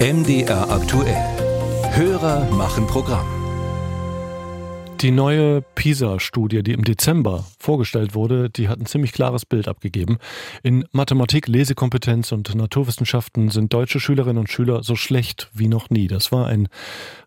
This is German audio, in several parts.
MDR aktuell. Hörer machen Programm. Die neue PISA-Studie, die im Dezember vorgestellt wurde, die hat ein ziemlich klares Bild abgegeben. In Mathematik, Lesekompetenz und Naturwissenschaften sind deutsche Schülerinnen und Schüler so schlecht wie noch nie. Das war ein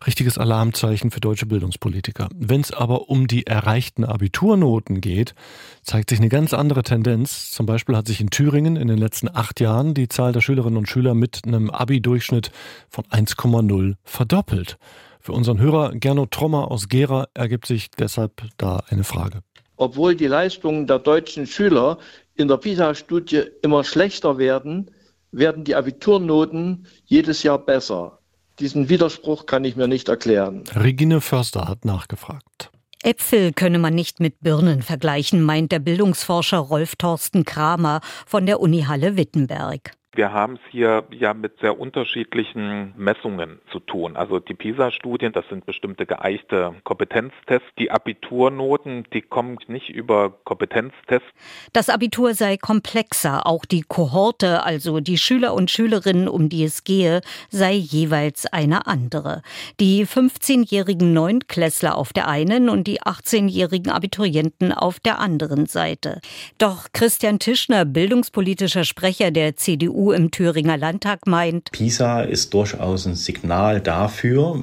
richtiges Alarmzeichen für deutsche Bildungspolitiker. Wenn es aber um die erreichten Abiturnoten geht, zeigt sich eine ganz andere Tendenz. Zum Beispiel hat sich in Thüringen in den letzten acht Jahren die Zahl der Schülerinnen und Schüler mit einem Abi-Durchschnitt von 1,0 verdoppelt. Für unseren Hörer Gernot Trommer aus Gera ergibt sich deshalb da eine Frage. Obwohl die Leistungen der deutschen Schüler in der PISA-Studie immer schlechter werden, werden die Abiturnoten jedes Jahr besser. Diesen Widerspruch kann ich mir nicht erklären. Regine Förster hat nachgefragt. Äpfel könne man nicht mit Birnen vergleichen, meint der Bildungsforscher Rolf Thorsten Kramer von der Uni Halle Wittenberg. Wir haben es hier ja mit sehr unterschiedlichen Messungen zu tun. Also die PISA-Studien, das sind bestimmte geeichte Kompetenztests. Die Abiturnoten, die kommen nicht über Kompetenztests. Das Abitur sei komplexer. Auch die Kohorte, also die Schüler und Schülerinnen, um die es gehe, sei jeweils eine andere. Die 15-jährigen Neunklässler auf der einen und die 18-jährigen Abiturienten auf der anderen Seite. Doch Christian Tischner, bildungspolitischer Sprecher der CDU, im Thüringer Landtag meint. PISA ist durchaus ein Signal dafür,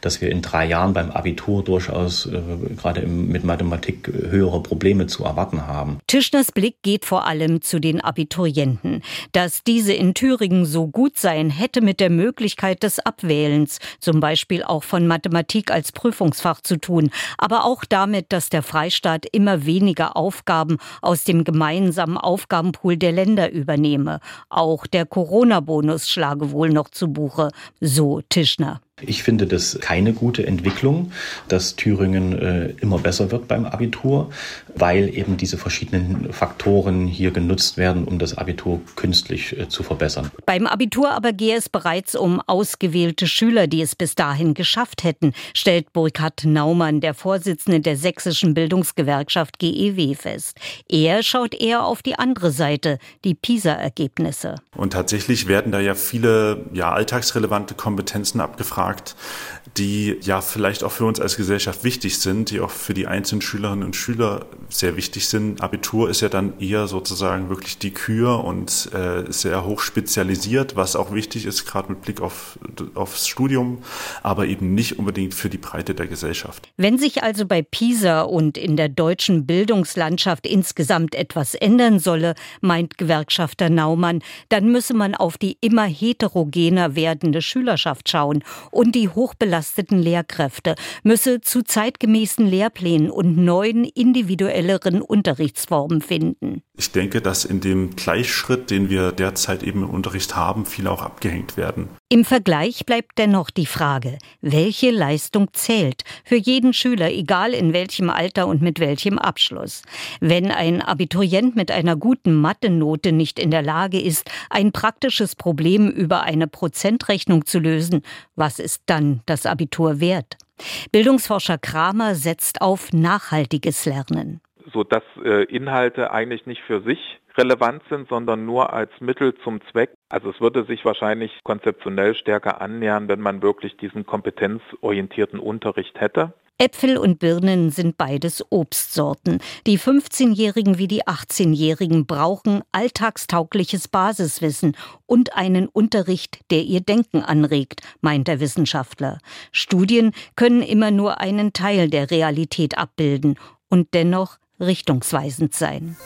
dass wir in drei Jahren beim Abitur durchaus äh, gerade mit Mathematik höhere Probleme zu erwarten haben. Tischners Blick geht vor allem zu den Abiturienten. Dass diese in Thüringen so gut seien, hätte mit der Möglichkeit des Abwählens, zum Beispiel auch von Mathematik als Prüfungsfach zu tun, aber auch damit, dass der Freistaat immer weniger Aufgaben aus dem gemeinsamen Aufgabenpool der Länder übernehme. Auch auch der Corona-Bonus schlage wohl noch zu Buche, so Tischner. Ich finde das keine gute Entwicklung, dass Thüringen äh, immer besser wird beim Abitur, weil eben diese verschiedenen Faktoren hier genutzt werden, um das Abitur künstlich äh, zu verbessern. Beim Abitur aber gehe es bereits um ausgewählte Schüler, die es bis dahin geschafft hätten, stellt Burkhard Naumann, der Vorsitzende der sächsischen Bildungsgewerkschaft GEW, fest. Er schaut eher auf die andere Seite, die PISA-Ergebnisse. Und tatsächlich werden da ja viele ja, alltagsrelevante Kompetenzen abgefragt Markt, die ja vielleicht auch für uns als Gesellschaft wichtig sind, die auch für die einzelnen Schülerinnen und Schüler sehr wichtig sind. Abitur ist ja dann eher sozusagen wirklich die Kür und äh, sehr hoch spezialisiert, was auch wichtig ist, gerade mit Blick auf, aufs Studium, aber eben nicht unbedingt für die Breite der Gesellschaft. Wenn sich also bei PISA und in der deutschen Bildungslandschaft insgesamt etwas ändern solle, meint Gewerkschafter Naumann, dann müsse man auf die immer heterogener werdende Schülerschaft schauen und die hochbelasteten Lehrkräfte müsse zu zeitgemäßen Lehrplänen und neuen individuelleren Unterrichtsformen finden. Ich denke, dass in dem Gleichschritt, den wir derzeit eben im Unterricht haben, viele auch abgehängt werden. Im Vergleich bleibt dennoch die Frage, welche Leistung zählt für jeden Schüler, egal in welchem Alter und mit welchem Abschluss. Wenn ein Abiturient mit einer guten Mathe-Note nicht in der Lage ist, ein praktisches Problem über eine Prozentrechnung zu lösen, was ist dann das Abitur wert? Bildungsforscher Kramer setzt auf nachhaltiges Lernen so dass äh, Inhalte eigentlich nicht für sich relevant sind, sondern nur als Mittel zum Zweck. Also es würde sich wahrscheinlich konzeptionell stärker annähern, wenn man wirklich diesen kompetenzorientierten Unterricht hätte. Äpfel und Birnen sind beides Obstsorten. Die 15-Jährigen wie die 18-Jährigen brauchen alltagstaugliches Basiswissen und einen Unterricht, der ihr Denken anregt, meint der Wissenschaftler. Studien können immer nur einen Teil der Realität abbilden und dennoch richtungsweisend sein.